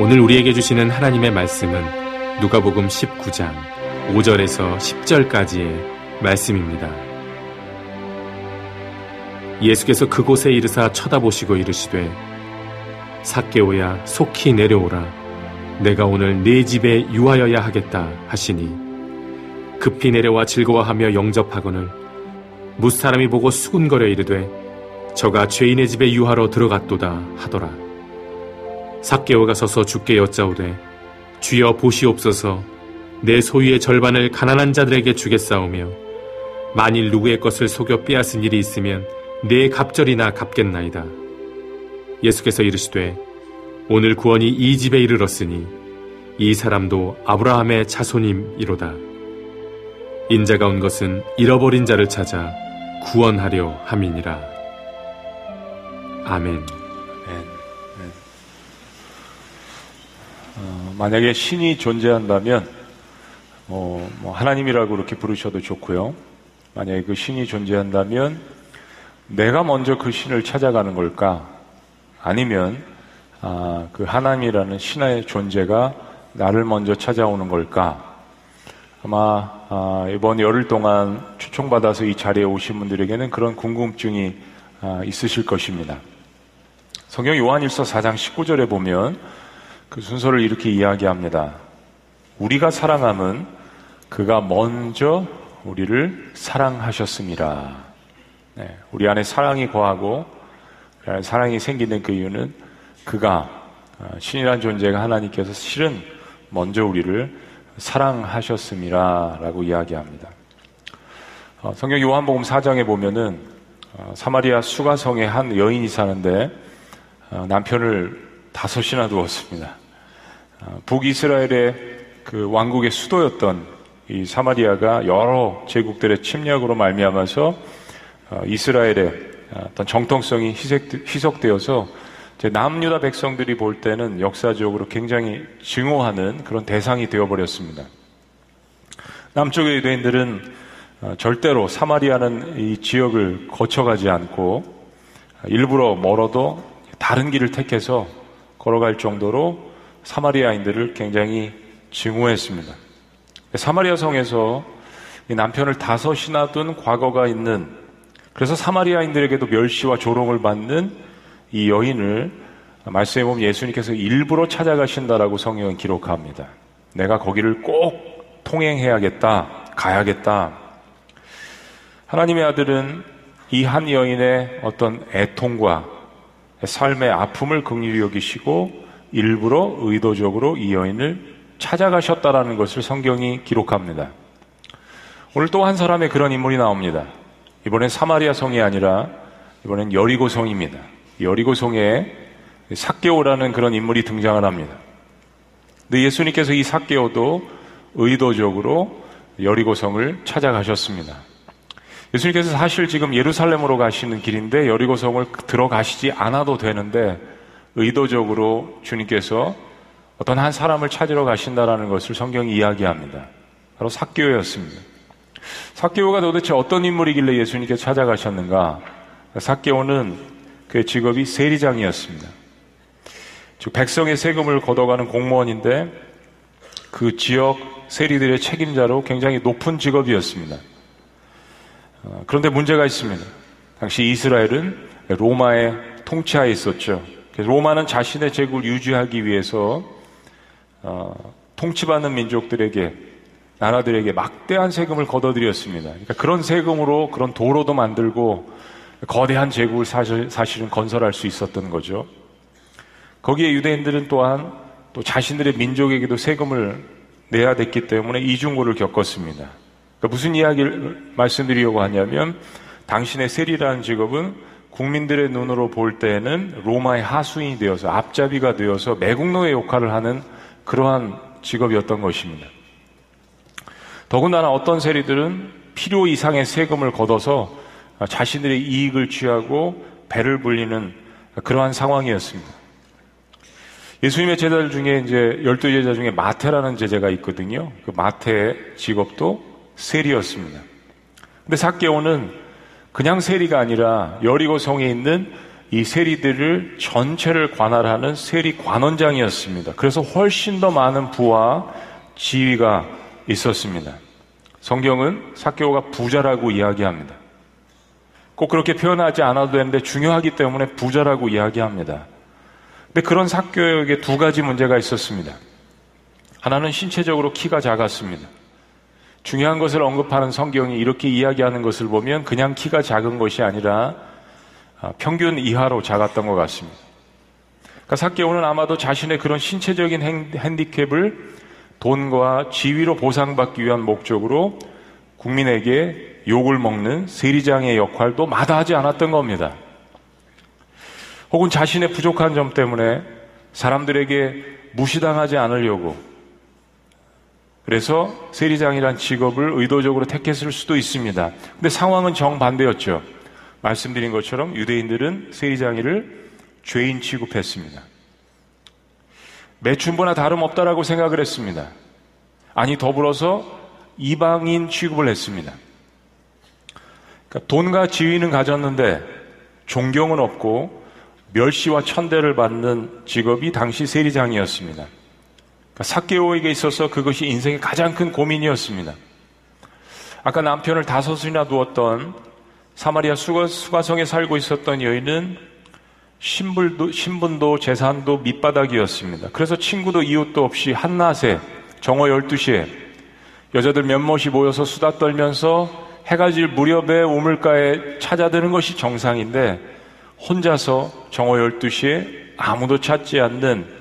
오늘 우리에게 주시는 하나님의 말씀은 누가복음 19장 5절에서 10절까지의 말씀입니다. 예수께서 그곳에 이르사 쳐다보시고 이르시되 삭개오야 속히 내려오라 내가 오늘 네 집에 유하여야 하겠다 하시니 급히 내려와 즐거워하며 영접하거늘 무사람이 보고 수군거려 이르되 저가 죄인의 집에 유하러 들어갔도다 하더라 삭개오가 서서 주께 여짜오되 주여 보시옵소서 내 소유의 절반을 가난한 자들에게 주겠사오며 만일 누구의 것을 속여 빼앗은 일이 있으면 내 갑절이나 갚겠나이다. 예수께서 이르시되 오늘 구원이 이 집에 이르렀으니 이 사람도 아브라함의 자손임이로다. 인자가 온 것은 잃어버린 자를 찾아 구원하려 함이니라. 아멘. 만약에 신이 존재한다면 어, 뭐 하나님이라고 그렇게 부르셔도 좋고요. 만약에 그 신이 존재한다면 내가 먼저 그 신을 찾아가는 걸까? 아니면 아, 그 하나님이라는 신의 존재가 나를 먼저 찾아오는 걸까? 아마 아, 이번 열흘 동안 초청받아서 이 자리에 오신 분들에게는 그런 궁금증이 아, 있으실 것입니다. 성경 요한일서 4장 19절에 보면 그 순서를 이렇게 이야기합니다. 우리가 사랑함은 그가 먼저 우리를 사랑하셨습니다. 네, 우리 안에 사랑이 거하고 사랑이 생기는 그 이유는 그가 어, 신이란 존재가 하나님께서 실은 먼저 우리를 사랑하셨습니다라고 이야기합니다. 어, 성경 요한복음 4장에 보면은 어, 사마리아 수가성에 한 여인이 사는데 남편을 다섯이나 두었습니다. 아, 북이스라엘의 그 왕국의 수도였던 이 사마리아가 여러 제국들의 침략으로 말미암아서 어, 이스라엘의 어떤 정통성이 희석, 되어서 남유다 백성들이 볼 때는 역사적으로 굉장히 증오하는 그런 대상이 되어버렸습니다. 남쪽의 유대인들은 어, 절대로 사마리아는 이 지역을 거쳐가지 않고 일부러 멀어도 다른 길을 택해서 걸어갈 정도로 사마리아인들을 굉장히 증오했습니다. 사마리아 성에서 남편을 다섯이나 둔 과거가 있는 그래서 사마리아인들에게도 멸시와 조롱을 받는 이 여인을 말씀해 보면 예수님께서 일부러 찾아가신다라고 성경은 기록합니다. 내가 거기를 꼭 통행해야겠다, 가야겠다. 하나님의 아들은 이 한 여인의 어떤 애통과 삶의 아픔을 긍휼히 여기시고 일부러 의도적으로 이 여인을 찾아가셨다라는 것을 성경이 기록합니다. 오늘 또 한 사람의 그런 인물이 나옵니다. 이번엔 사마리아 성이 아니라 이번엔 여리고 성입니다. 여리고 성에 삭개오라는 그런 인물이 등장을 합니다. 근데 예수님께서 이 삭개오도 의도적으로 여리고 성을 찾아가셨습니다. 예수님께서 사실 지금 예루살렘으로 가시는 길인데 여리고성을 들어가시지 않아도 되는데 의도적으로 주님께서 어떤 한 사람을 찾으러 가신다라는 것을 성경이 이야기합니다. 바로 삭개오였습니다. 삭개오가 도대체 어떤 인물이길래 예수님께서 찾아가셨는가? 삭개오는 그의 직업이 세리장이었습니다. 즉 백성의 세금을 걷어가는 공무원인데 그 지역 세리들의 책임자로 굉장히 높은 직업이었습니다. 어, 그런데 문제가 있습니다. 당시 이스라엘은 로마의 통치하에 있었죠. 로마는 자신의 제국을 유지하기 위해서 어, 통치받는 민족들에게 나라들에게 막대한 세금을 걷어들였습니다. 그러니까 그런 세금으로 그런 도로도 만들고 거대한 제국을 사실, 사실은 건설할 수 있었던 거죠. 거기에 유대인들은 또한 또 자신들의 민족에게도 세금을 내야 됐기 때문에 이중고를 겪었습니다. 그러니까 무슨 이야기를 말씀드리려고 하냐면 당신의 세리라는 직업은 국민들의 눈으로 볼 때에는 로마의 하수인이 되어서 앞잡이가 되어서 매국노의 역할을 하는 그러한 직업이었던 것입니다. 더군다나 어떤 세리들은 필요 이상의 세금을 걷어서 자신들의 이익을 취하고 배를 불리는 그러한 상황이었습니다. 예수님의 제자들 중에 이제 열두 제자 중에 마태라는 제자가 있거든요. 그 마태의 직업도 세리였습니다. 근데 사개오는 그냥 세리가 아니라 여리고 성에 있는 이 세리들을 전체를 관할하는 세리 관원장이었습니다. 그래서 훨씬 더 많은 부와 지위가 있었습니다. 성경은 사케오가 부자라고 이야기합니다. 꼭 그렇게 표현하지 않아도 되는데 중요하기 때문에 부자라고 이야기합니다. 근데 그런 사케오에게 두 가지 문제가 있었습니다. 하나는 신체적으로 키가 작았습니다. 중요한 것을 언급하는 성경이 이렇게 이야기하는 것을 보면 그냥 키가 작은 것이 아니라 아, 평균 이하로 작았던 것 같습니다. 그러니까 사개오는 아마도 자신의 그런 신체적인 핸디캡을 돈과 지위로 보상받기 위한 목적으로 국민에게 욕을 먹는 세리장의 역할도 마다하지 않았던 겁니다. 혹은 자신의 부족한 점 때문에 사람들에게 무시당하지 않으려고 그래서 세리장이란 직업을 의도적으로 택했을 수도 있습니다. 근데 상황은 정반대였죠. 말씀드린 것처럼 유대인들은 세리장이를 죄인 취급했습니다. 매춘부나 다름없다라고 생각을 했습니다. 아니 더불어서 이방인 취급을 했습니다. 그러니까 돈과 지위는 가졌는데 존경은 없고 멸시와 천대를 받는 직업이 당시 세리장이었습니다. 그러니까 사케오에게 있어서 그것이 인생의 가장 큰 고민이었습니다. 아까 남편을 다섯이나 두었던 사마리아 수가, 수가 성에 살고 있었던 여인은 신분도, 신분도 재산도 밑바닥이었습니다. 그래서 친구도 이웃도 없이 한낮에 정오 12시에 여자들 몇몇이 모여서 수다 떨면서 해가 질 무렵에 우물가에 찾아드는 것이 정상인데 혼자서 정오 12시에 아무도 찾지 않는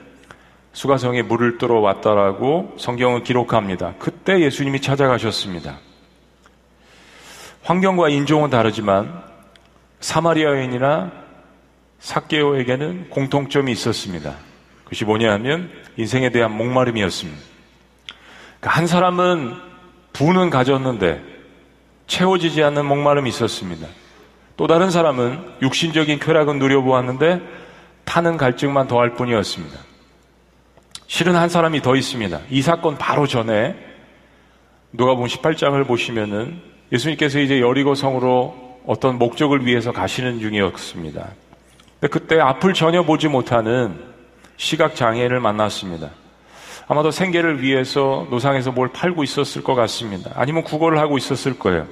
수가성에 물을 뜨러 왔다라고 성경은 기록합니다. 그때 예수님이 찾아가셨습니다. 환경과 인종은 다르지만 사마리아 여인이나 사케오에게는 공통점이 있었습니다. 그것이 뭐냐 하면 인생에 대한 목마름이었습니다. 그러니까 한 사람은 부는 가졌는데 채워지지 않는 목마름이 있었습니다. 또 다른 사람은 육신적인 쾌락은 누려보았는데 타는 갈증만 더할 뿐이었습니다. 실은 한 사람이 더 있습니다. 이 사건 바로 전에 누가복음 18장을 보시면은 예수님께서 이제 여리고 성으로 어떤 목적을 위해서 가시는 중이었습니다. 그때 앞을 전혀 보지 못하는 시각 장애를 만났습니다. 아마도 생계를 위해서 노상에서 뭘 팔고 있었을 것 같습니다. 아니면 구걸을 하고 있었을 거예요.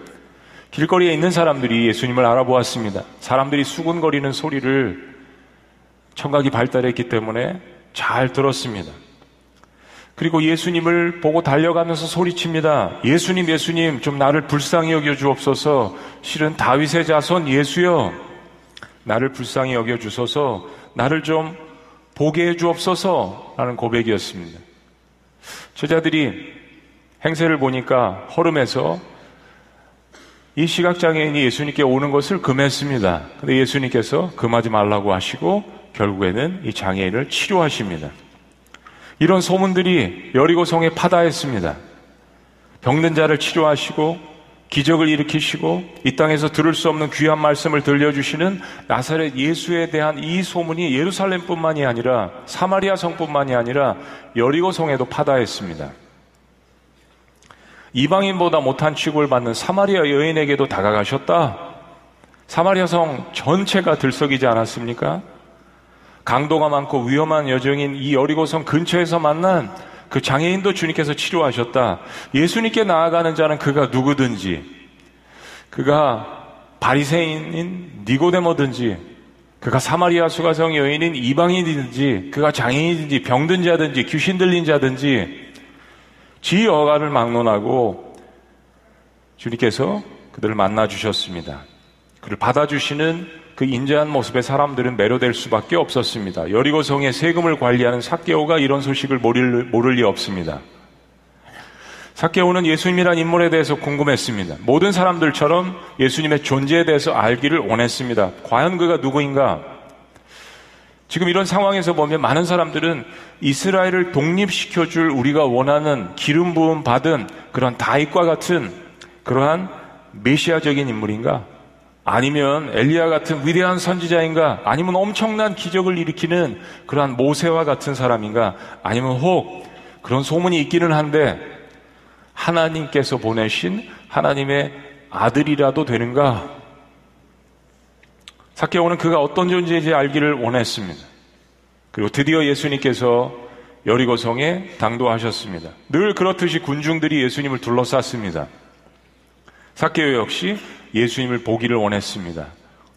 길거리에 있는 사람들이 예수님을 알아보았습니다. 사람들이 수군거리는 소리를 청각이 발달했기 때문에 잘 들었습니다. 그리고 예수님을 보고 달려가면서 소리칩니다. 예수님, 예수님, 좀 나를 불쌍히 여겨 주옵소서. 실은 다윗의 자손 예수여. 나를 불쌍히 여겨 주소서. 나를 좀 보게 해 주옵소서. 라는 고백이었습니다. 제자들이 행세를 보니까 허름해서 이 시각장애인이 예수님께 오는 것을 금했습니다. 근데 예수님께서 금하지 말라고 하시고 결국에는 이 장애인을 치료하십니다. 이런 소문들이 여리고 성에 파다했습니다. 병든 자를 치료하시고 기적을 일으키시고 이 땅에서 들을 수 없는 귀한 말씀을 들려주시는 나사렛 예수에 대한 이 소문이 예루살렘뿐만이 아니라 사마리아 성뿐만이 아니라 여리고 성에도 파다했습니다. 이방인보다 못한 취급을 받는 사마리아 여인에게도 다가가셨다. 사마리아 성 전체가 들썩이지 않았습니까? 강도가 많고 위험한 여정인 이 여리고성 근처에서 만난 그 장애인도 주님께서 치료하셨다. 예수님께 나아가는 자는 그가 누구든지, 그가 바리새인인 니고데모든지, 그가 사마리아 수가성 여인인 이방인이든지, 그가 장애인이든지, 병든 자든지, 귀신 들린 자든지, 지 여가를 막론하고 주님께서 그들을 만나 주셨습니다. 그를 받아주시는 그 인자한 모습에 사람들은 매료될 수밖에 없었습니다. 여리고성의 세금을 관리하는 사케오가 이런 소식을 모를, 모를 리 없습니다. 사케오는 예수님이란 인물에 대해서 궁금했습니다. 모든 사람들처럼 예수님의 존재에 대해서 알기를 원했습니다. 과연 그가 누구인가? 지금 이런 상황에서 보면 많은 사람들은 이스라엘을 독립시켜줄 우리가 원하는 기름 부음 받은 그런 다윗과 같은 그러한 메시아적인 인물인가? 아니면 엘리야 같은 위대한 선지자인가? 아니면 엄청난 기적을 일으키는 그러한 모세와 같은 사람인가? 아니면 혹 그런 소문이 있기는 한데 하나님께서 보내신 하나님의 아들이라도 되는가? 사케오는 그가 어떤 존재인지 알기를 원했습니다. 그리고 드디어 예수님께서 여리고성에 당도하셨습니다. 늘 그렇듯이 군중들이 예수님을 둘러쌌습니다. 사케오 역시 예수님을 보기를 원했습니다.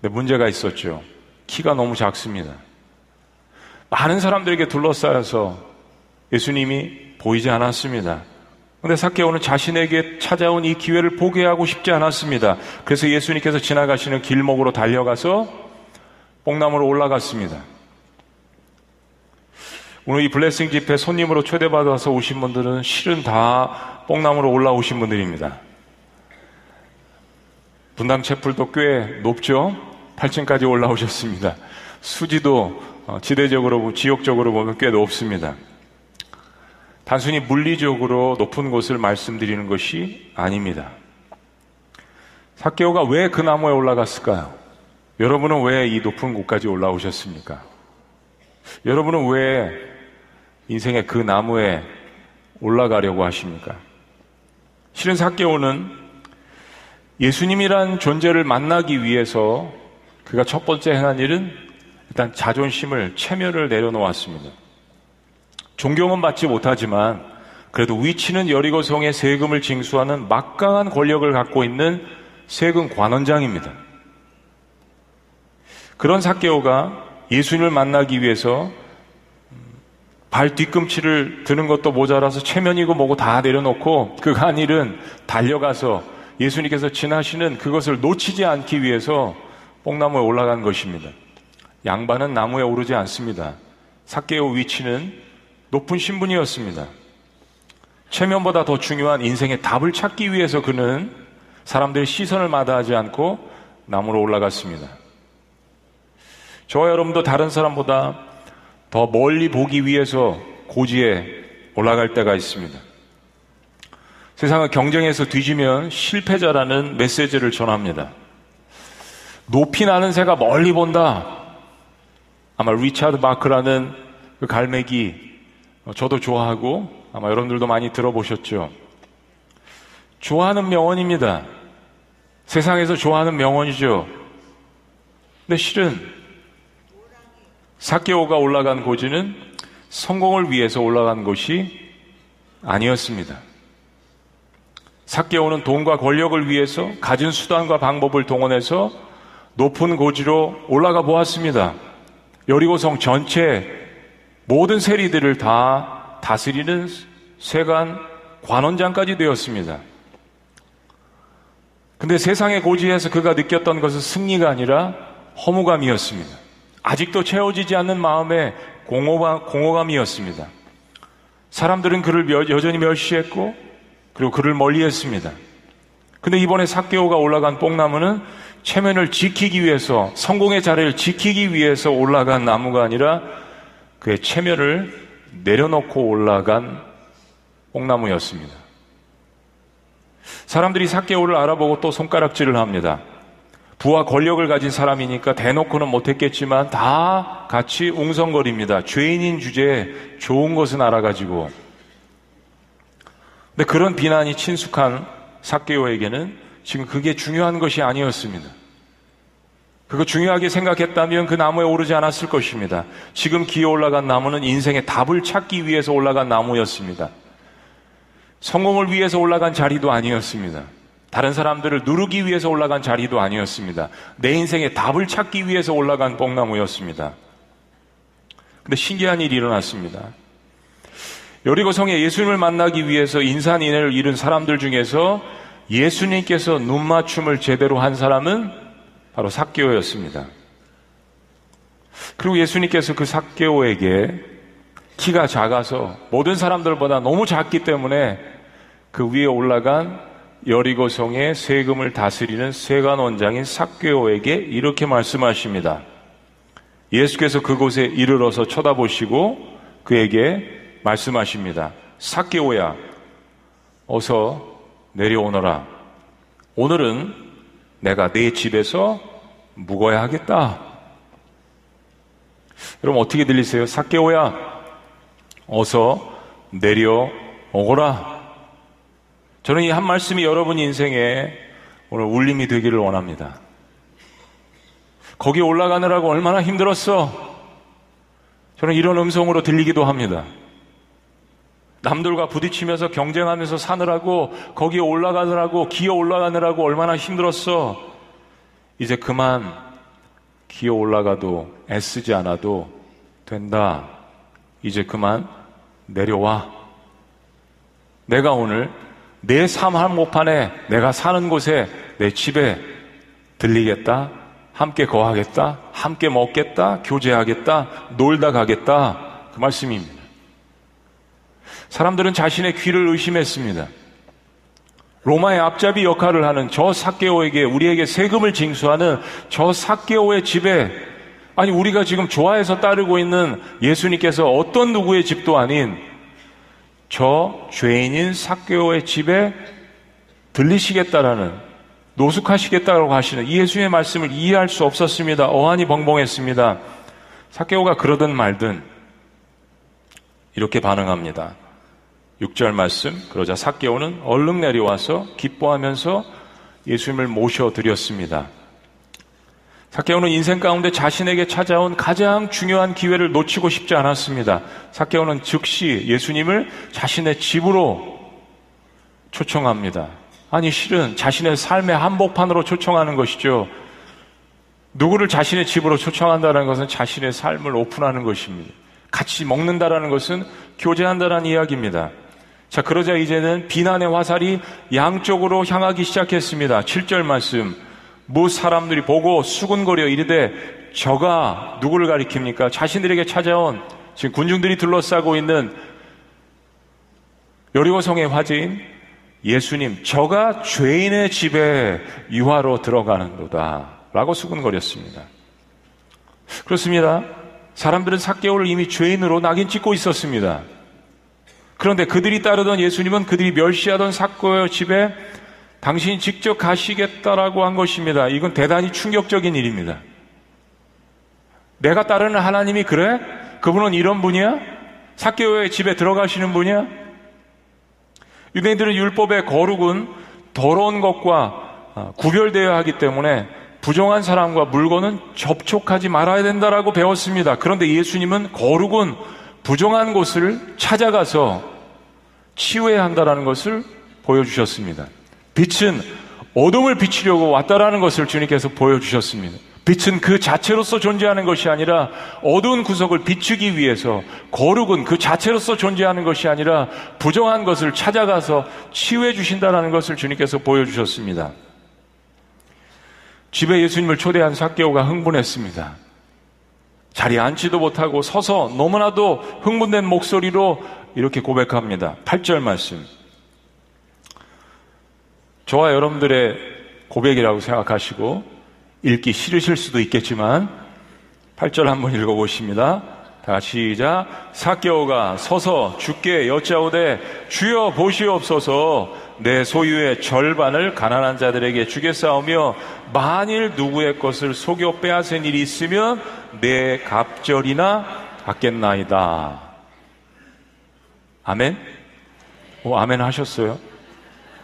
근데 문제가 있었죠. 키가 너무 작습니다. 많은 사람들에게 둘러싸여서 예수님이 보이지 않았습니다. 근데 사케오는 자신에게 찾아온 이 기회를 보게 하고 싶지 않았습니다. 그래서 예수님께서 지나가시는 길목으로 달려가서 뽕나무로 올라갔습니다. 오늘 이 블레싱 집회 손님으로 초대받아서 오신 분들은 실은 다 뽕나무로 올라오신 분들입니다. 분당 채플도 꽤 높죠? 8층까지 올라오셨습니다. 수지도 어, 지대적으로, 지역적으로 보면 꽤 높습니다. 단순히 물리적으로 높은 곳을 말씀드리는 것이 아닙니다. 사케오가 왜 그 나무에 올라갔을까요? 여러분은 왜 이 높은 곳까지 올라오셨습니까? 여러분은 왜 인생의 그 나무에 올라가려고 하십니까? 실은 사케오는 예수님이란 존재를 만나기 위해서 그가 첫 번째 행한 일은 일단 자존심을 체면을 내려놓았습니다. 존경은 받지 못하지만 그래도 위치는 여리고성의 세금을 징수하는 막강한 권력을 갖고 있는 세금 관원장입니다. 그런 사케오가 예수님을 만나기 위해서 발 뒤꿈치를 드는 것도 모자라서 체면이고 뭐고 다 내려놓고 그가 한 일은 달려가서 예수님께서 지나시는 그것을 놓치지 않기 위해서 뽕나무에 올라간 것입니다. 양반은 나무에 오르지 않습니다. 사케오 위치는 높은 신분이었습니다. 체면보다 더 중요한 인생의 답을 찾기 위해서 그는 사람들의 시선을 마다하지 않고 나무로 올라갔습니다. 저와 여러분도 다른 사람보다 더 멀리 보기 위해서 고지에 올라갈 때가 있습니다. 세상을 경쟁에서 뒤지면 실패자라는 메시지를 전합니다. 높이 나는 새가 멀리 본다. 아마 리차드 마크라는 그 갈매기 어, 저도 좋아하고 아마 여러분들도 많이 들어보셨죠. 좋아하는 명언입니다. 세상에서 좋아하는 명언이죠. 근데 실은 사케오가 올라간 고지는 성공을 위해서 올라간 것이 아니었습니다. 사케오는 돈과 권력을 위해서 가진 수단과 방법을 동원해서 높은 고지로 올라가 보았습니다. 여리고성 전체 모든 세리들을 다 다스리는 세관 관원장까지 되었습니다. 근데 세상의 고지에서 그가 느꼈던 것은 승리가 아니라 허무감이었습니다. 아직도 채워지지 않는 마음의 공허감, 공허감이었습니다. 사람들은 그를 여전히 멸시했고 그리고 그를 멀리했습니다. 근데 이번에 사개오가 올라간 뽕나무는 체면을 지키기 위해서 성공의 자리를 지키기 위해서 올라간 나무가 아니라 그의 체면을 내려놓고 올라간 뽕나무였습니다. 사람들이 사개오를 알아보고 또 손가락질을 합니다. 부와 권력을 가진 사람이니까 대놓고는 못했겠지만 다 같이 웅성거립니다. 죄인인 주제에 좋은 것은 알아가지고. 근데 그런 비난이 친숙한 사개오에게는 지금 그게 중요한 것이 아니었습니다. 그거 중요하게 생각했다면 그 나무에 오르지 않았을 것입니다. 지금 기어 올라간 나무는 인생의 답을 찾기 위해서 올라간 나무였습니다. 성공을 위해서 올라간 자리도 아니었습니다. 다른 사람들을 누르기 위해서 올라간 자리도 아니었습니다. 내 인생의 답을 찾기 위해서 올라간 뽕나무였습니다. 근데 신기한 일이 일어났습니다. 여리고성에 예수님을 만나기 위해서 인산인해를 잃은 사람들 중에서 예수님께서 눈맞춤을 제대로 한 사람은 바로 삭개오였습니다. 그리고 예수님께서 그 삭개오에게 키가 작아서 모든 사람들보다 너무 작기 때문에 그 위에 올라간 여리고성의 세금을 다스리는 세관원장인 삭개오에게 이렇게 말씀하십니다. 예수께서 그곳에 이르러서 쳐다보시고 그에게 말씀하십니다. 삭개오야, 어서 내려오너라. 오늘은 내가 내 집에서 묵어야 하겠다. 여러분 어떻게 들리세요? 사케오야, 어서 내려오거라. 저는 이 한 말씀이 여러분 인생에 오늘 울림이 되기를 원합니다. 거기 올라가느라고 얼마나 힘들었어. 저는 이런 음성으로 들리기도 합니다. 남들과 부딪히면서 경쟁하면서 사느라고 거기에 올라가느라고 기어 올라가느라고 얼마나 힘들었어. 이제 그만 기어 올라가도 애쓰지 않아도 된다. 이제 그만 내려와. 내가 오늘 내 삶 한복판에 내가 사는 곳에 내 집에 들리겠다. 함께 거하겠다. 함께 먹겠다. 교제하겠다. 놀다 가겠다. 그 말씀입니다. 사람들은 자신의 귀를 의심했습니다. 로마의 앞잡이 역할을 하는 저 사케오에게 우리에게 세금을 징수하는 저 사케오의 집에 아니 우리가 지금 좋아해서 따르고 있는 예수님께서 어떤 누구의 집도 아닌 저 죄인인 사케오의 집에 들리시겠다라는 노숙하시겠다고 하시는 이 예수의 말씀을 이해할 수 없었습니다. 어안이 벙벙했습니다. 사케오가 그러든 말든 이렇게 반응합니다. 6절 말씀 그러자 사개오는 얼른 내려와서 기뻐하면서 예수님을 모셔드렸습니다. 사개오는 인생 가운데 자신에게 찾아온 가장 중요한 기회를 놓치고 싶지 않았습니다. 사개오는 즉시 예수님을 자신의 집으로 초청합니다. 아니 실은 자신의 삶의 한복판으로 초청하는 것이죠. 누구를 자신의 집으로 초청한다는 것은 자신의 삶을 오픈하는 것입니다. 같이 먹는다라는 것은 교제한다라는 이야기입니다. 자, 그러자 이제는 비난의 화살이 양쪽으로 향하기 시작했습니다. 7절 말씀. 무 사람들이 보고 수군거려 이르되 저가 누구를 가리킵니까? 자신들에게 찾아온 지금 군중들이 둘러싸고 있는 여리고성의 화제인 예수님, 저가 죄인의 집에 유화로 들어가는도다. 라고 수군거렸습니다. 그렇습니다. 사람들은 사개월을 이미 죄인으로 낙인 찍고 있었습니다. 그런데 그들이 따르던 예수님은 그들이 멸시하던 사고의 집에 당신이 직접 가시겠다라고 한 것입니다. 이건 대단히 충격적인 일입니다. 내가 따르는 하나님이 그래? 그분은 이런 분이야? 사개오의 집에 들어가시는 분이야? 유대인들은 율법의 거룩은 더러운 것과 아, 구별되어야 하기 때문에 부정한 사람과 물건은 접촉하지 말아야 된다라고 배웠습니다. 그런데 예수님은 거룩은 부정한 곳을 찾아가서 치유해야 한다는 것을 보여주셨습니다. 빛은 어둠을 비치려고 왔다라는 것을 주님께서 보여주셨습니다. 빛은 그 자체로서 존재하는 것이 아니라 어두운 구석을 비추기 위해서 거룩은 그 자체로서 존재하는 것이 아니라 부정한 것을 찾아가서 치유해 주신다는 것을 주님께서 보여주셨습니다. 집에 예수님을 초대한 사개오가 흥분했습니다. 자리에 앉지도 못하고 서서 너무나도 흥분된 목소리로 이렇게 고백합니다. 8절 말씀. 저와 여러분들의 고백이라고 생각하시고 읽기 싫으실 수도 있겠지만 8절 한번 읽어보십니다. 다시 시작. 사개오가 서서 주께 여짜오되 주여 보시옵소서 내 소유의 절반을 가난한 자들에게 주겠사오며 만일 누구의 것을 속여 빼앗은 일이 있으면 내 갑절이나 받겠나이다. 아멘? 오, 아멘 하셨어요?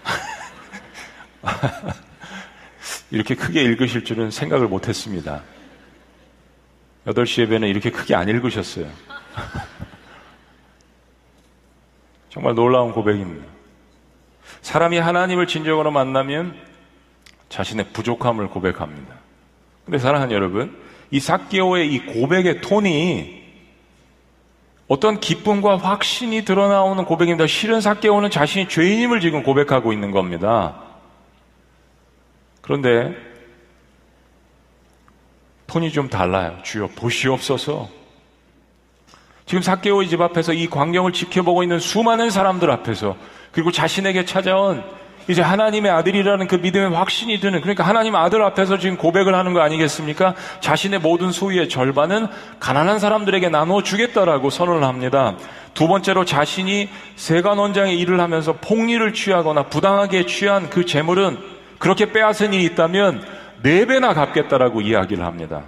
이렇게 크게 읽으실 줄은 생각을 못 했습니다. 8시 예배는 이렇게 크게 안 읽으셨어요. 정말 놀라운 고백입니다. 사람이 하나님을 진정으로 만나면 자신의 부족함을 고백합니다. 근데 사랑하는 여러분, 이 사개오의 이 고백의 톤이 어떤 기쁨과 확신이 드러나오는 고백입니다. 실은 사개오는 자신이 죄인임을 지금 고백하고 있는 겁니다. 그런데 톤이 좀 달라요. 주여 보시옵소서. 지금 사개오의 집 앞에서 이 광경을 지켜보고 있는 수많은 사람들 앞에서 그리고 자신에게 찾아온 이제 하나님의 아들이라는 그 믿음의 확신이 드는 그러니까 하나님 아들 앞에서 지금 고백을 하는 거 아니겠습니까? 자신의 모든 소유의 절반은 가난한 사람들에게 나누어 주겠다라고 선언을 합니다. 두 번째로 자신이 세관 원장의 일을 하면서 폭리를 취하거나 부당하게 취한 그 재물은 그렇게 빼앗은 일이 있다면 네 배나 갚겠다라고 이야기를 합니다.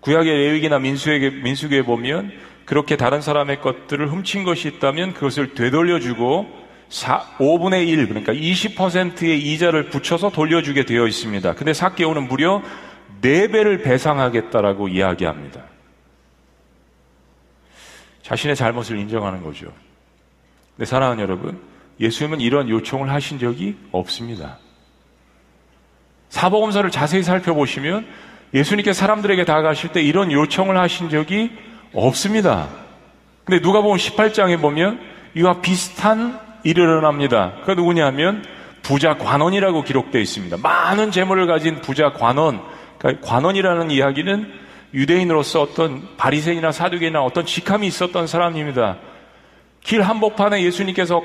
구약의 레위기나 민수에게, 민수기에 보면 그렇게 다른 사람의 것들을 훔친 것이 있다면 그것을 되돌려주고 4, 5분의 1, 그러니까 20%의 이자를 붙여서 돌려주게 되어 있습니다. 근데 사개오는 무려 네 배를 배상하겠다라고 이야기합니다. 자신의 잘못을 인정하는 거죠. 네, 사랑하는 여러분, 예수님은 이런 요청을 하신 적이 없습니다. 사복음서를 자세히 살펴보시면 예수님께 사람들에게 다가가실 때 이런 요청을 하신 적이 없습니다. 근데 누가 보면 18장에 보면 이와 비슷한 일이 일어납니다. 그 누구냐면 부자 관원이라고 기록되어 있습니다. 많은 재물을 가진 부자 관원. 그러니까 관원이라는 이야기는 유대인으로서 어떤 바리새인이나 사두개나 어떤 직함이 있었던 사람입니다. 길 한복판에 예수님께서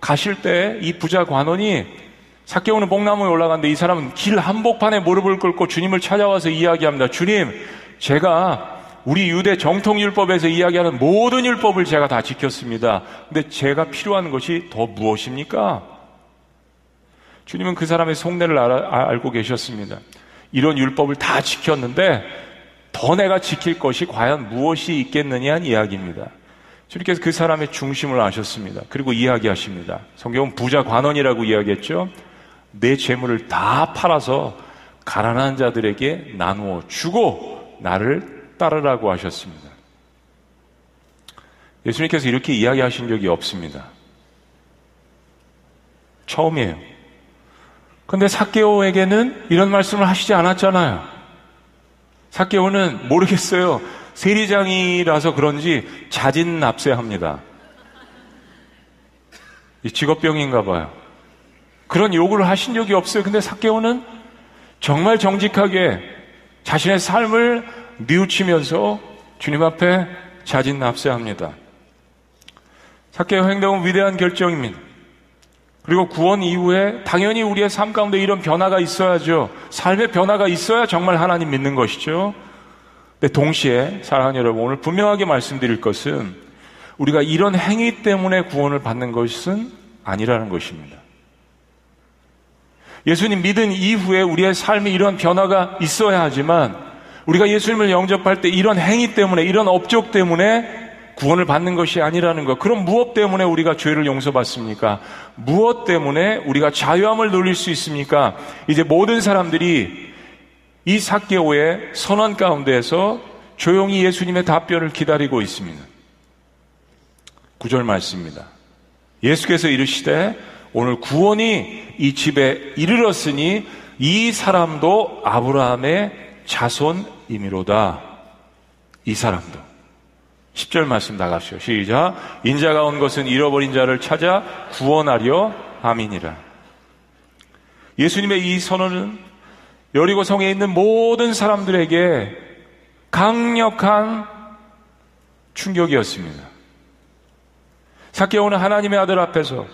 가실 때 이 부자 관원이 사개오는 복나무에 올라갔는데 이 사람은 길 한복판에 무릎을 꿇고 주님을 찾아와서 이야기합니다. 주님, 제가 우리 유대 정통 율법에서 이야기하는 모든 율법을 제가 다 지켰습니다. 근데 제가 필요한 것이 더 무엇입니까? 주님은 그 사람의 속내를 알아, 알고 계셨습니다. 이런 율법을 다 지켰는데 더 내가 지킬 것이 과연 무엇이 있겠느냐는 이야기입니다. 주님께서 그 사람의 중심을 아셨습니다. 그리고 이야기하십니다. 성경은 부자 관원이라고 이야기했죠. 내 재물을 다 팔아서 가난한 자들에게 나누어 주고 나를 따르라고 하셨습니다. 예수님께서 이렇게 이야기하신 적이 없습니다. 처음이에요. 근데 사케오에게는 이런 말씀을 하시지 않았잖아요. 사케오는 모르겠어요. 세리장이라서 그런지 자진 납세합니다. 이 직업병인가 봐요. 그런 요구를 하신 적이 없어요. 근데 사케오는 정말 정직하게 자신의 삶을 뉘우치면서 주님 앞에 자진 납세합니다. 사케오 행동은 위대한 결정입니다. 그리고 구원 이후에 당연히 우리의 삶 가운데 이런 변화가 있어야죠. 삶의 변화가 있어야 정말 하나님 믿는 것이죠. 근데 동시에 사랑하는 여러분 오늘 분명하게 말씀드릴 것은 우리가 이런 행위 때문에 구원을 받는 것은 아니라는 것입니다. 예수님 믿은 이후에 우리의 삶에 이런 변화가 있어야 하지만 우리가 예수님을 영접할 때 이런 행위 때문에 이런 업적 때문에 구원을 받는 것이 아니라는 것. 그럼 무엇 때문에 우리가 죄를 용서받습니까? 무엇 때문에 우리가 자유함을 누릴 수 있습니까? 이제 모든 사람들이 이 사개오의 선언 가운데에서 조용히 예수님의 답변을 기다리고 있습니다. 구절 말씀입니다. 예수께서 이르시되 오늘 구원이 이 집에 이르렀으니 이 사람도 아브라함의 자손 이미로다. 이 사람도. 10절 말씀 나가시오. 시작. 인자가 온 것은 잃어버린 자를 찾아 구원하려 함이니라. 예수님의 이 선언은 여리고 성에 있는 모든 사람들에게 강력한 충격이었습니다. 사케오는 하나님의 아들 앞에서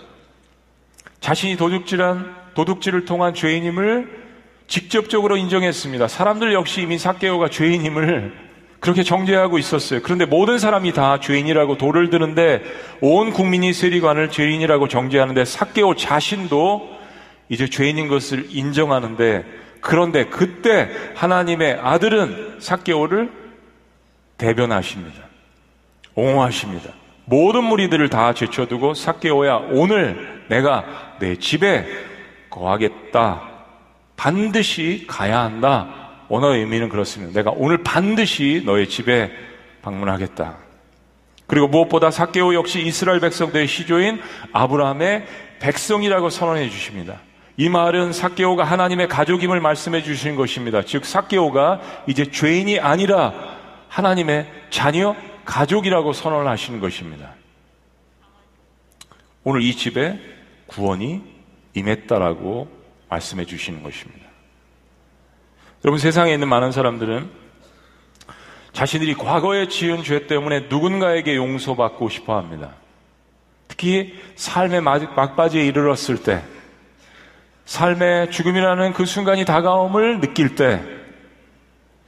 자신이 도둑질한 도둑질을 통한 죄인임을 직접적으로 인정했습니다. 사람들 역시 이미 사케오가 죄인임을 그렇게 정죄하고 있었어요. 그런데 모든 사람이 다 죄인이라고 돌을 드는데 온 국민이 세리관을 죄인이라고 정죄하는데 사개오 자신도 이제 죄인인 것을 인정하는데 그런데 그때 하나님의 아들은 사개오를 대변하십니다. 옹호하십니다. 모든 무리들을 다 제쳐두고 사개오야 오늘 내가 내 집에 거하겠다. 반드시 가야 한다. 언어의 의미는 그렇습니다. 내가 오늘 반드시 너의 집에 방문하겠다. 그리고 무엇보다 사케오 역시 이스라엘 백성들의 시조인 아브라함의 백성이라고 선언해 주십니다. 이 말은 사케오가 하나님의 가족임을 말씀해 주신 것입니다. 즉 사케오가 이제 죄인이 아니라 하나님의 자녀 가족이라고 선언을 하시는 것입니다. 오늘 이 집에 구원이 임했다라고 말씀해 주시는 것입니다. 여러분 세상에 있는 많은 사람들은 자신들이 과거에 지은 죄 때문에 누군가에게 용서받고 싶어 합니다. 특히 삶의 막바지에 이르렀을 때, 삶의 죽음이라는 그 순간이 다가옴을 느낄 때,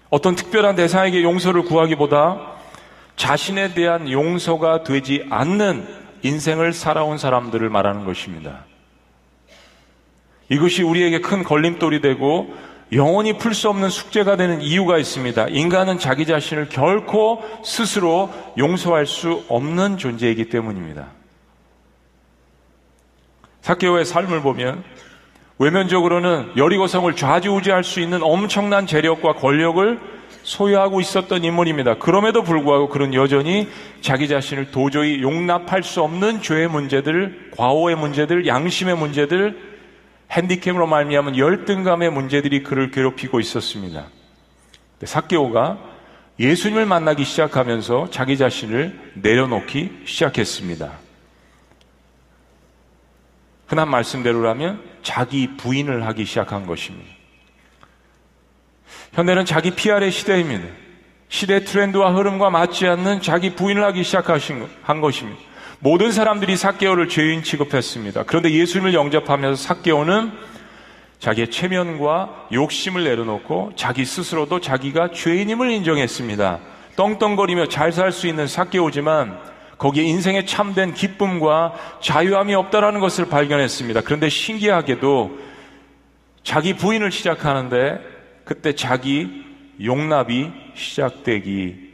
어떤 특별한 대상에게 용서를 구하기보다 자신에 대한 용서가 되지 않는 인생을 살아온 사람들을 말하는 것입니다. 이것이 우리에게 큰 걸림돌이 되고 영원히 풀 수 없는 숙제가 되는 이유가 있습니다. 인간은 자기 자신을 결코 스스로 용서할 수 없는 존재이기 때문입니다. 사케오의 삶을 보면 외면적으로는 여리고성을 좌지우지할 수 있는 엄청난 재력과 권력을 소유하고 있었던 인물입니다. 그럼에도 불구하고 그런 여전히 자기 자신을 도저히 용납할 수 없는 죄의 문제들, 과오의 문제들, 양심의 문제들, 핸디캠으로 말미암은 열등감의 문제들이 그를 괴롭히고 있었습니다. 사케오가 예수님을 만나기 시작하면서 자기 자신을 내려놓기 시작했습니다. 흔한 말씀대로라면 자기 부인을 하기 시작한 것입니다. 현대는 자기 PR의 시대입니다. 시대 트렌드와 흐름과 맞지 않는 자기 부인을 하기 시작하신 한 것입니다. 모든 사람들이 사개오를 죄인 취급했습니다. 그런데 예수님을 영접하면서 사개오는 자기의 체면과 욕심을 내려놓고 자기 스스로도 자기가 죄인임을 인정했습니다. 떵떵거리며 잘 살 수 있는 사개오지만 거기에 인생의 참된 기쁨과 자유함이 없다라는 것을 발견했습니다. 그런데 신기하게도 자기 부인을 시작하는데 그때 자기 용납이 시작되기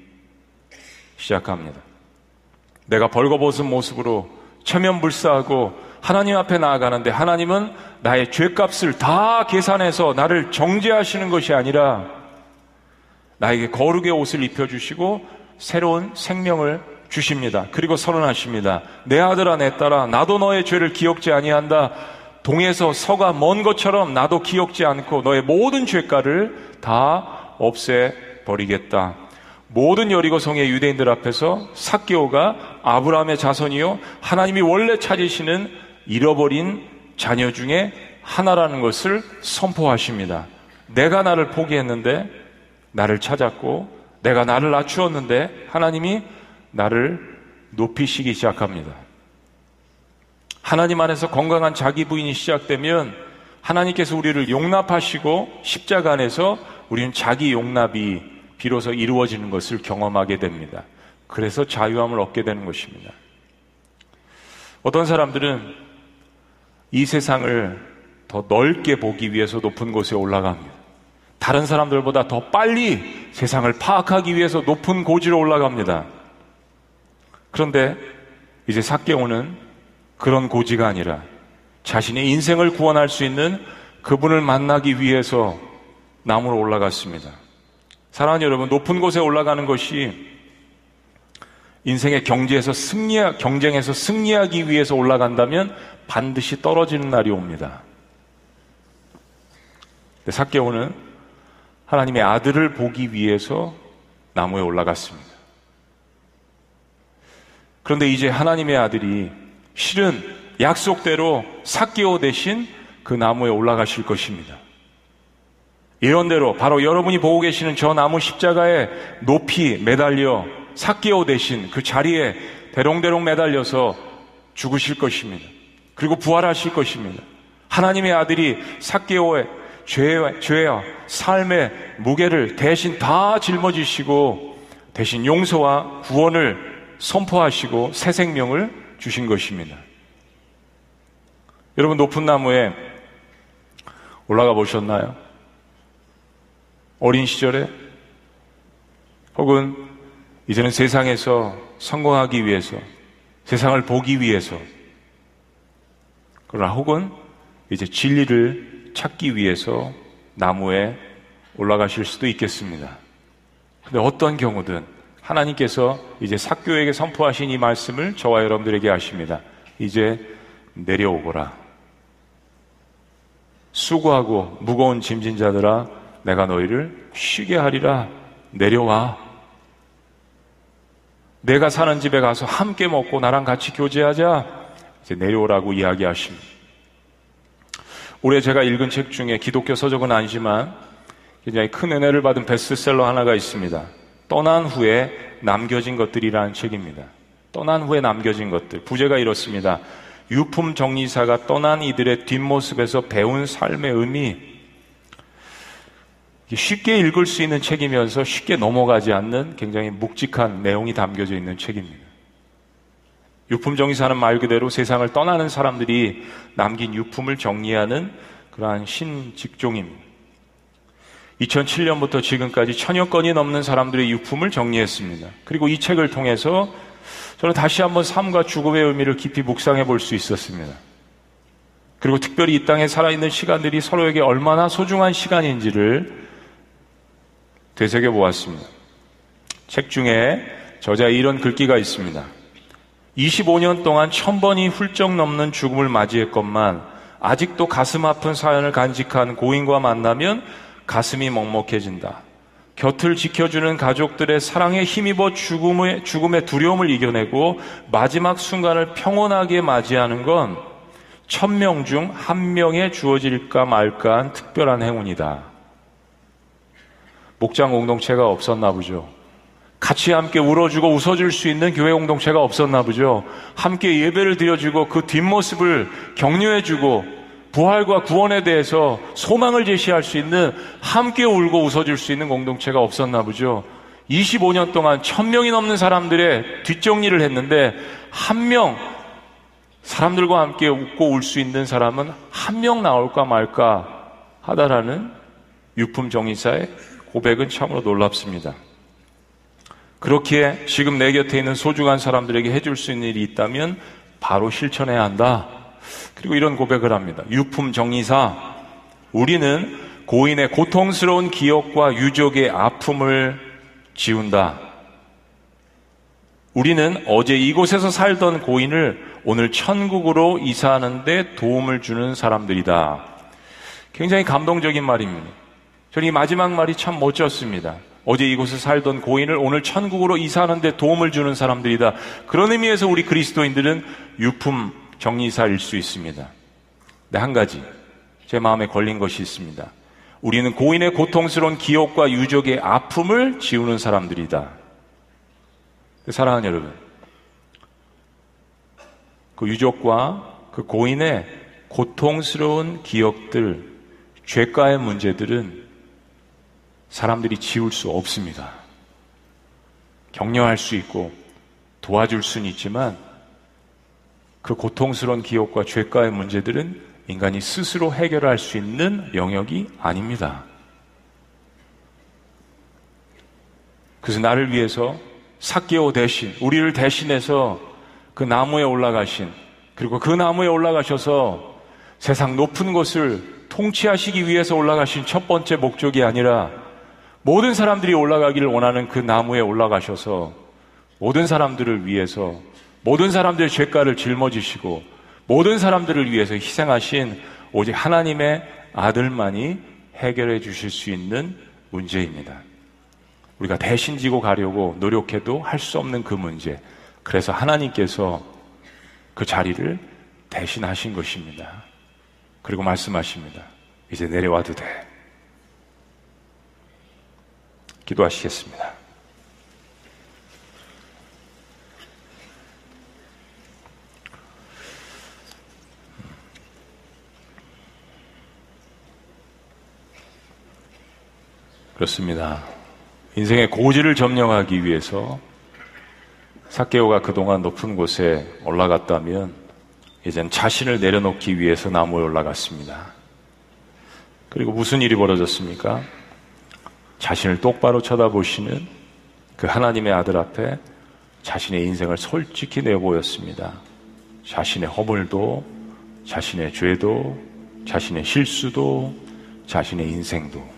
시작합니다. 내가 벌거벗은 모습으로 체면불사하고 하나님 앞에 나아가는데 하나님은 나의 죄값을 다 계산해서 나를 정죄하시는 것이 아니라 나에게 거룩의 옷을 입혀주시고 새로운 생명을 주십니다. 그리고 선언하십니다. 내 아들아 내 딸아 나도 너의 죄를 기억지 아니한다. 동에서 서가 먼 것처럼 나도 기억지 않고 너의 모든 죄가를 다 없애 버리겠다. 모든 여리고 성의 유대인들 앞에서 사개오가 아브라함의 자손이요 하나님이 원래 찾으시는 잃어버린 자녀 중에 하나라는 것을 선포하십니다. 내가 나를 포기했는데 나를 찾았고 내가 나를 낮추었는데 하나님이 나를 높이시기 시작합니다. 하나님 안에서 건강한 자기 부인이 시작되면 하나님께서 우리를 용납하시고 십자가 안에서 우리는 자기 용납이 비로소 이루어지는 것을 경험하게 됩니다. 그래서 자유함을 얻게 되는 것입니다. 어떤 사람들은 이 세상을 더 넓게 보기 위해서 높은 곳에 올라갑니다. 다른 사람들보다 더 빨리 세상을 파악하기 위해서 높은 고지로 올라갑니다. 그런데 이제 사개오는 그런 고지가 아니라 자신의 인생을 구원할 수 있는 그분을 만나기 위해서 나무로 올라갔습니다. 사랑하는 여러분, 높은 곳에 올라가는 것이 인생의 경제에서 승리, 경쟁에서 승리하기 위해서 올라간다면 반드시 떨어지는 날이 옵니다. 사개오는 하나님의 아들을 보기 위해서 나무에 올라갔습니다. 그런데 이제 하나님의 아들이 실은 약속대로 사기오 대신 그 나무에 올라가실 것입니다. 예언대로 바로 여러분이 보고 계시는 저 나무 십자가에 높이 매달려 사기오 대신 그 자리에 대롱대롱 매달려서 죽으실 것입니다. 그리고 부활하실 것입니다. 하나님의 아들이 사기오의 죄와, 죄와 삶의 무게를 대신 다 짊어지시고 대신 용서와 구원을 선포하시고 새 생명을 주신 것입니다. 여러분 높은 나무에 올라가 보셨나요? 어린 시절에 혹은 이제는 세상에서 성공하기 위해서 세상을 보기 위해서 그러나 혹은 이제 진리를 찾기 위해서 나무에 올라가실 수도 있겠습니다. 근데 어떤 경우든 하나님께서 이제 사교에게 선포하신 이 말씀을 저와 여러분들에게 하십니다. 이제 내려오거라. 수고하고 무거운 짐진 자들아 내가 너희를 쉬게 하리라. 내려와. 내가 사는 집에 가서 함께 먹고 나랑 같이 교제하자. 이제 내려오라고 이야기하십니다. 올해 제가 읽은 책 중에 기독교 서적은 아니지만 굉장히 큰 은혜를 받은 베스트셀러 하나가 있습니다. 떠난 후에 남겨진 것들이라는 책입니다. 떠난 후에 남겨진 것들. 부제가 이렇습니다. 유품 정리사가 떠난 이들의 뒷모습에서 배운 삶의 의미. 쉽게 읽을 수 있는 책이면서 쉽게 넘어가지 않는 굉장히 묵직한 내용이 담겨져 있는 책입니다. 유품 정리사는 말 그대로 세상을 떠나는 사람들이 남긴 유품을 정리하는 그러한 신직종입니다. 2007년부터 지금까지 천여 건이 넘는 사람들의 유품을 정리했습니다. 그리고 이 책을 통해서 저는 다시 한번 삶과 죽음의 의미를 깊이 묵상해 볼 수 있었습니다. 그리고 특별히 이 땅에 살아있는 시간들이 서로에게 얼마나 소중한 시간인지를 되새겨 보았습니다. 책 중에 저자의 이런 글귀가 있습니다. 25년 동안 천번이 훌쩍 넘는 죽음을 맞이했건만 아직도 가슴 아픈 사연을 간직한 고인과 만나면 가슴이 먹먹해진다. 곁을 지켜주는 가족들의 사랑에 힘입어 죽음의, 죽음의 두려움을 이겨내고 마지막 순간을 평온하게 맞이하는 건 천명 중 한 명에 주어질까 말까 한 특별한 행운이다. 목장 공동체가 없었나 보죠. 같이 함께 울어주고 웃어줄 수 있는 교회 공동체가 없었나 보죠. 함께 예배를 드려주고 그 뒷모습을 격려해주고 부활과 구원에 대해서 소망을 제시할 수 있는 함께 울고 웃어줄 수 있는 공동체가 없었나 보죠. 25년 동안 1000명이 넘는 사람들의 뒷정리를 했는데 한 명, 사람들과 함께 웃고 울 수 있는 사람은 한 명 나올까 말까 하다라는 유품 정의사의 고백은 참으로 놀랍습니다. 그렇기에 지금 내 곁에 있는 소중한 사람들에게 해줄 수 있는 일이 있다면 바로 실천해야 한다. 그리고 이런 고백을 합니다. 유품 정의사, 우리는 고인의 고통스러운 기억과 유족의 아픔을 지운다. 우리는 어제 이곳에서 살던 고인을 오늘 천국으로 이사하는데 도움을 주는 사람들이다. 굉장히 감동적인 말입니다. 저는 이 마지막 말이 참 멋졌습니다. 어제 이곳에 살던 고인을 오늘 천국으로 이사하는데 도움을 주는 사람들이다. 그런 의미에서 우리 그리스도인들은 유품 정리사일 수 있습니다. 네, 한 가지 제 마음에 걸린 것이 있습니다. 우리는 고인의 고통스러운 기억과 유족의 아픔을 지우는 사람들이다. 사랑하는 여러분, 그 유족과 그 고인의 고통스러운 기억들, 죄가의 문제들은 사람들이 지울 수 없습니다. 격려할 수 있고 도와줄 수는 있지만 그 고통스러운 기억과 죄가의 문제들은 인간이 스스로 해결할 수 있는 영역이 아닙니다. 그래서 나를 위해서 사개오 대신, 우리를 대신해서 그 나무에 올라가신, 그리고 그 나무에 올라가셔서 세상 높은 곳을 통치하시기 위해서 올라가신 첫 번째 목적이 아니라 모든 사람들이 올라가기를 원하는 그 나무에 올라가셔서 모든 사람들을 위해서 모든 사람들의 죄가를 짊어지시고 모든 사람들을 위해서 희생하신 오직 하나님의 아들만이 해결해 주실 수 있는 문제입니다. 우리가 대신 지고 가려고 노력해도 할 수 없는 그 문제. 그래서 하나님께서 그 자리를 대신하신 것입니다. 그리고 말씀하십니다. 이제 내려와도 돼. 기도하시겠습니다. 그렇습니다. 인생의 고지를 점령하기 위해서 사케오가 그동안 높은 곳에 올라갔다면 이젠 자신을 내려놓기 위해서 나무에 올라갔습니다. 그리고 무슨 일이 벌어졌습니까? 자신을 똑바로 쳐다보시는 그 하나님의 아들 앞에 자신의 인생을 솔직히 내보였습니다. 자신의 허물도, 자신의 죄도, 자신의 실수도, 자신의 인생도.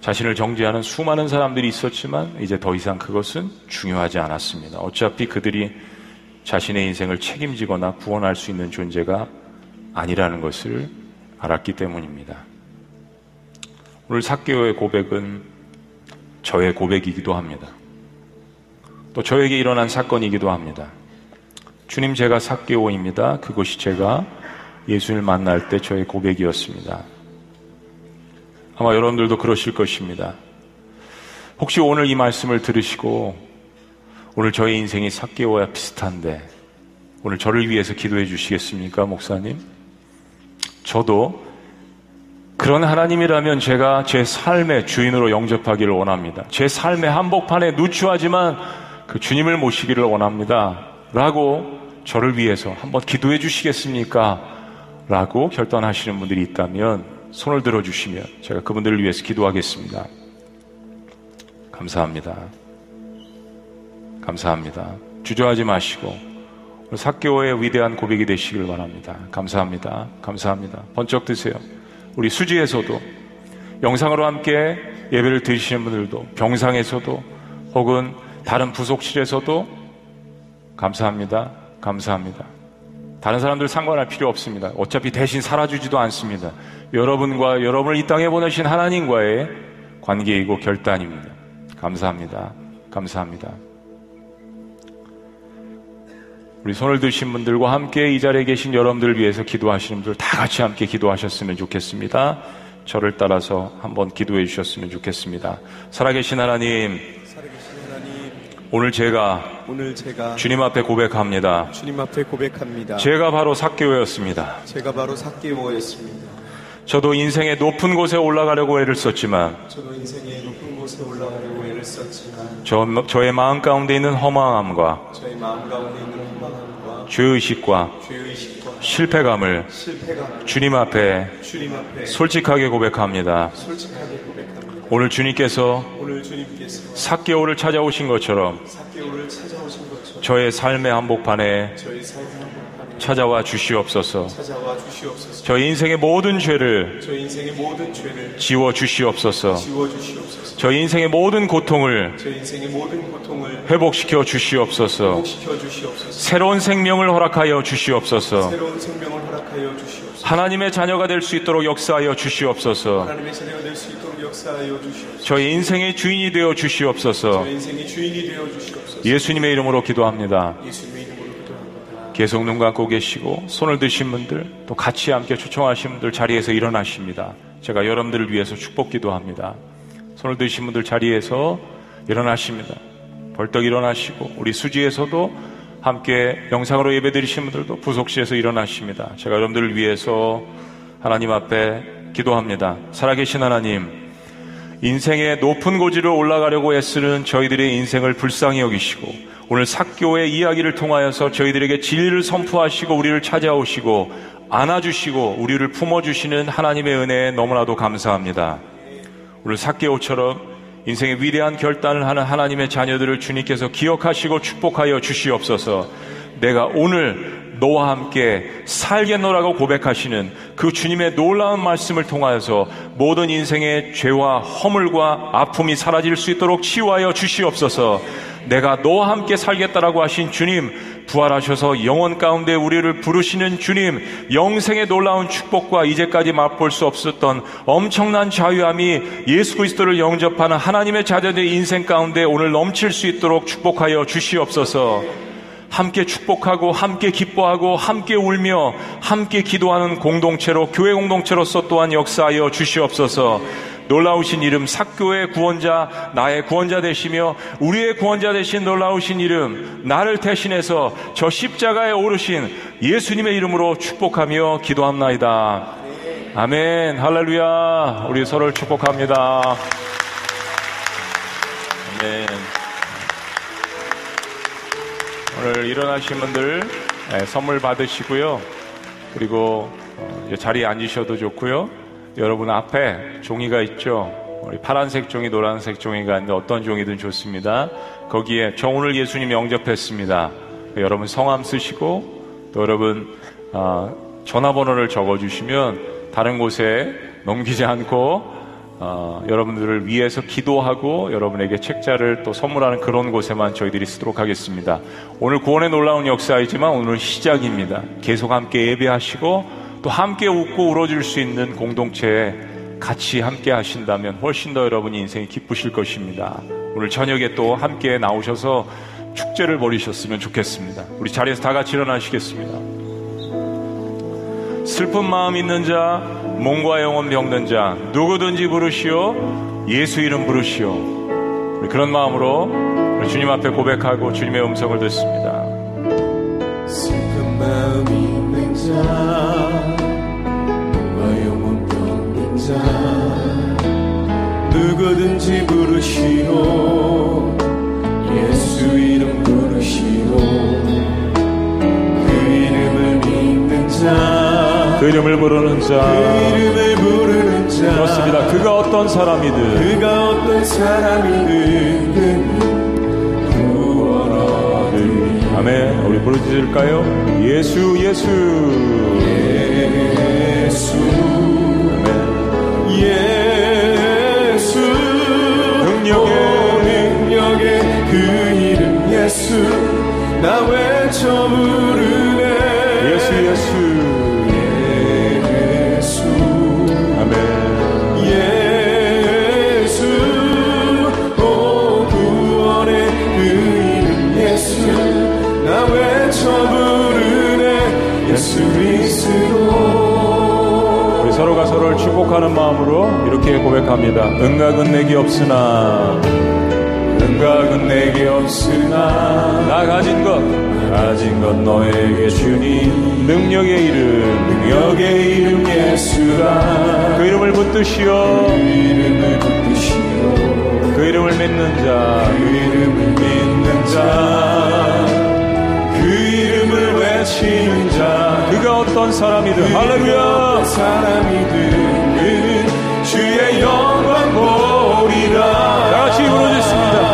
자신을 정죄하는 수많은 사람들이 있었지만 이제 더 이상 그것은 중요하지 않았습니다. 어차피 그들이 자신의 인생을 책임지거나 구원할 수 있는 존재가 아니라는 것을 알았기 때문입니다. 오늘 사개오의 고백은 저의 고백이기도 합니다. 또 저에게 일어난 사건이기도 합니다. 주님 제가 사개오입니다. 그것이 제가 예수를 만날 때 저의 고백이었습니다. 아마 여러분들도 그러실 것입니다. 혹시 오늘 이 말씀을 들으시고 오늘 저의 인생이 사개오와 비슷한데 오늘 저를 위해서 기도해 주시겠습니까, 목사님? 저도 그런 하나님이라면 제가 제 삶의 주인으로 영접하기를 원합니다. 제 삶의 한복판에 누추하지만 그 주님을 모시기를 원합니다. 라고 저를 위해서 한번 기도해 주시겠습니까? 라고 결단하시는 분들이 있다면 손을 들어 주시면 제가 그분들을 위해서 기도하겠습니다. 감사합니다. 감사합니다. 주저하지 마시고 사교의 위대한 고백이 되시길 바랍니다. 감사합니다. 감사합니다. 번쩍 드세요. 우리 수지에서도 영상으로 함께 예배를 드리시는 분들도 병상에서도 혹은 다른 부속실에서도 감사합니다. 감사합니다. 다른 사람들 상관할 필요 없습니다. 어차피 대신 살아주지도 않습니다. 여러분과 여러분을 이 땅에 보내신 하나님과의 관계이고 결단입니다. 감사합니다. 감사합니다. 우리 손을 드신 분들과 함께 이 자리에 계신 여러분들 위해서 기도하시는 분들 다 같이 함께 기도하셨으면 좋겠습니다. 저를 따라서 한번 기도해 주셨으면 좋겠습니다. 살아계신 하나님, 오늘 제가 오늘 제가 주님 앞에 고백합니다. 주님 앞에 고백합니다. 제가 바로 삭개오였습니다. 제가 바로 삭개오였습니다. 저도 인생의 높은 곳에 올라가려고 애를 썼지만 저, 저의 마음 가운데 있는 허망함과 죄의식과 실패감을 실패감 주님 앞에 솔직하게 고백합니다. 오늘 주님께서 삭개오를 찾아오신 것처럼 저의 삶의 한복판에 찾아와 주시옵소서. 찾아와 주시옵소서. 저희 인생의 모든 죄를 저희 인생의 모든 죄를 지워 주시옵소서. 지워 주시옵소서. 저희 인생의 모든 고통을 저희 인생의 모든 고통을 회복시켜 주시옵소서. 회복시켜 주시옵소서. 새로운 생명을 허락하여 주시옵소서. 새로운 생명을 허락하여 주시옵소서. 하나님의 자녀가 될 수 있도록 역사하여 주시옵소서. 하나님의 자녀가 될 수 있도록 역사하여 주시옵소서. 저희 인생의 주인이 되어 주시옵소서. 저희 인생의 주인이 되어 주시옵소서. 예수님의 이름으로 기도합니다. 예수님의 계속 눈 감고 계시고 손을 드신 분들 또 같이 함께 초청하신 분들 자리에서 일어나십니다. 제가 여러분들을 위해서 축복 기도합니다. 손을 드신 분들 자리에서 일어나십니다. 벌떡 일어나시고 우리 수지에서도 함께 영상으로 예배 드리신 분들도 부속시에서 일어나십니다. 제가 여러분들을 위해서 하나님 앞에 기도합니다. 살아계신 하나님, 인생의 높은 고지를 올라가려고 애쓰는 저희들의 인생을 불쌍히 여기시고 오늘 삭교의 이야기를 통하여서 저희들에게 진리를 선포하시고 우리를 찾아오시고 안아주시고 우리를 품어주시는 하나님의 은혜에 너무나도 감사합니다. 오늘 삭개오처럼 인생의 위대한 결단을 하는 하나님의 자녀들을 주님께서 기억하시고 축복하여 주시옵소서. 내가 오늘 너와 함께 살겠노라고 고백하시는 그 주님의 놀라운 말씀을 통하여서 모든 인생의 죄와 허물과 아픔이 사라질 수 있도록 치유하여 주시옵소서. 내가 너와 함께 살겠다라고 하신 주님, 부활하셔서 영원 가운데 우리를 부르시는 주님, 영생의 놀라운 축복과 이제까지 맛볼 수 없었던 엄청난 자유함이 예수 그리스도를 영접하는 하나님의 자녀들의 인생 가운데 오늘 넘칠 수 있도록 축복하여 주시옵소서. 함께 축복하고 함께 기뻐하고 함께 울며 함께 기도하는 공동체로 교회 공동체로서 또한 역사하여 주시옵소서. 놀라우신 이름 삭교의 구원자 나의 구원자 되시며 우리의 구원자 되신 놀라우신 이름 나를 대신해서 저 십자가에 오르신 예수님의 이름으로 축복하며 기도합나이다. 아멘 할렐루야 우리 서로를 축복합니다. 아멘 오늘 일어나신 분들 네, 선물 받으시고요. 그리고 어, 자리에 앉으셔도 좋고요. 여러분 앞에 종이가 있죠. 우리 파란색 종이, 노란색 종이가 있는데 어떤 종이든 좋습니다. 거기에 저 오늘 예수님 영접했습니다. 여러분 성함 쓰시고 또 여러분 어, 전화번호를 적어주시면 다른 곳에 넘기지 않고 어, 여러분들을 위해서 기도하고 여러분에게 책자를 또 선물하는 그런 곳에만 저희들이 쓰도록 하겠습니다. 오늘 구원의 놀라운 역사이지만 오늘 시작입니다. 계속 함께 예배하시고 또 함께 웃고 울어줄 수 있는 공동체에 같이 함께 하신다면 훨씬 더 여러분이 인생이 기쁘실 것입니다. 오늘 저녁에 또 함께 나오셔서 축제를 벌이셨으면 좋겠습니다. 우리 자리에서 다 같이 일어나시겠습니다. 슬픈 마음 있는 자, 몸과 영혼 병든 자, 누구든지 부르시오, 예수 이름 부르시오. 그런 마음으로 주님 앞에 고백하고 주님의 음성을 듣습니다. 슬픈 마음 있는 자, 누구든지 부르시오, 예수 이름 부르시오, 그 이름을 믿는 자, 그 이름을 부르는 자, 그 이름을 부르는 자, 그렇습니다. 그가 어떤 사람이든, 그가 어떤 사람이든. 아멘. 우리 부르짖을까요? 예수, 예수. 예수 능력의 오, 능력의 그 이름 예수. 나 외쳐 부르네. 예수, 예수. 예수. 아멘. 예수. 오 구원의 그 이름 예수. 나 외쳐 부르네. 예수 그리스도 서로가 서로를 축복하는 마음으로 이렇게 고백합니다. 응각은 내게 없으나, 응각은 내게 없으나, 나 가진 것, 가진 것 너에게 주니, 능력의 이름, 능력의 이름 예수라. 그 이름을 붙드시어, 그 이름을 붙드시오 그 이름을 믿는 자, 그 이름을 믿는 자, 어떤 사람이든, 할렐루야! 사람이든 주의 영광 보리라. 다 같이 부르짖습니다.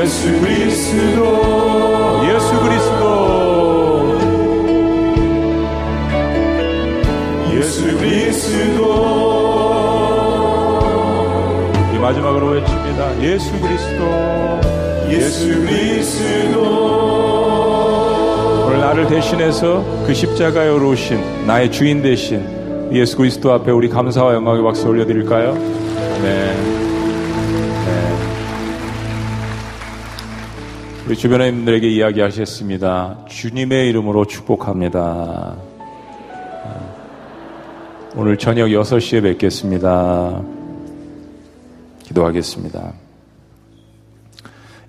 예수 그리스도 예수 그리스도! 예수 그리스도 이 마지막으로 외칩니다. 예수 그리스도. 예수 그리스도 오늘 나를 대신해서 그 십자가에 오르신 나의 주인 대신 예수 그리스도 앞에 우리 감사와 영광의 박수 올려드릴까요? 네. 네. 우리 주변의 분들에게 이야기하셨습니다. 주님의 이름으로 축복합니다. 오늘 저녁 6시에 뵙겠습니다. 기도하겠습니다.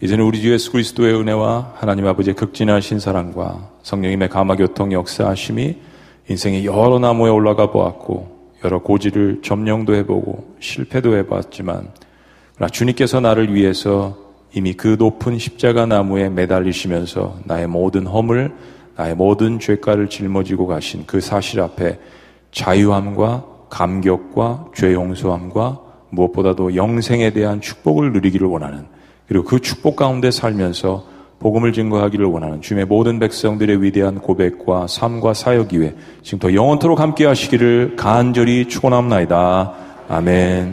이제는 우리 주 예수 그리스도의 은혜와 하나님 아버지의 극진하신 사랑과 성령님의 감화교통 역사하심이 인생의 여러 나무에 올라가 보았고 여러 고지를 점령도 해보고 실패도 해봤지만 그러나 주님께서 나를 위해서 이미 그 높은 십자가 나무에 매달리시면서 나의 모든 허물, 나의 모든 죄가를 짊어지고 가신 그 사실 앞에 자유함과 감격과 죄 용서함과 무엇보다도 영생에 대한 축복을 누리기를 원하는 그리고 그 축복 가운데 살면서 복음을 증거하기를 원하는 주님의 모든 백성들의 위대한 고백과 삶과 사역 이외 지금 더 영원토록 함께 하시기를 간절히 축원합나이다. 아멘.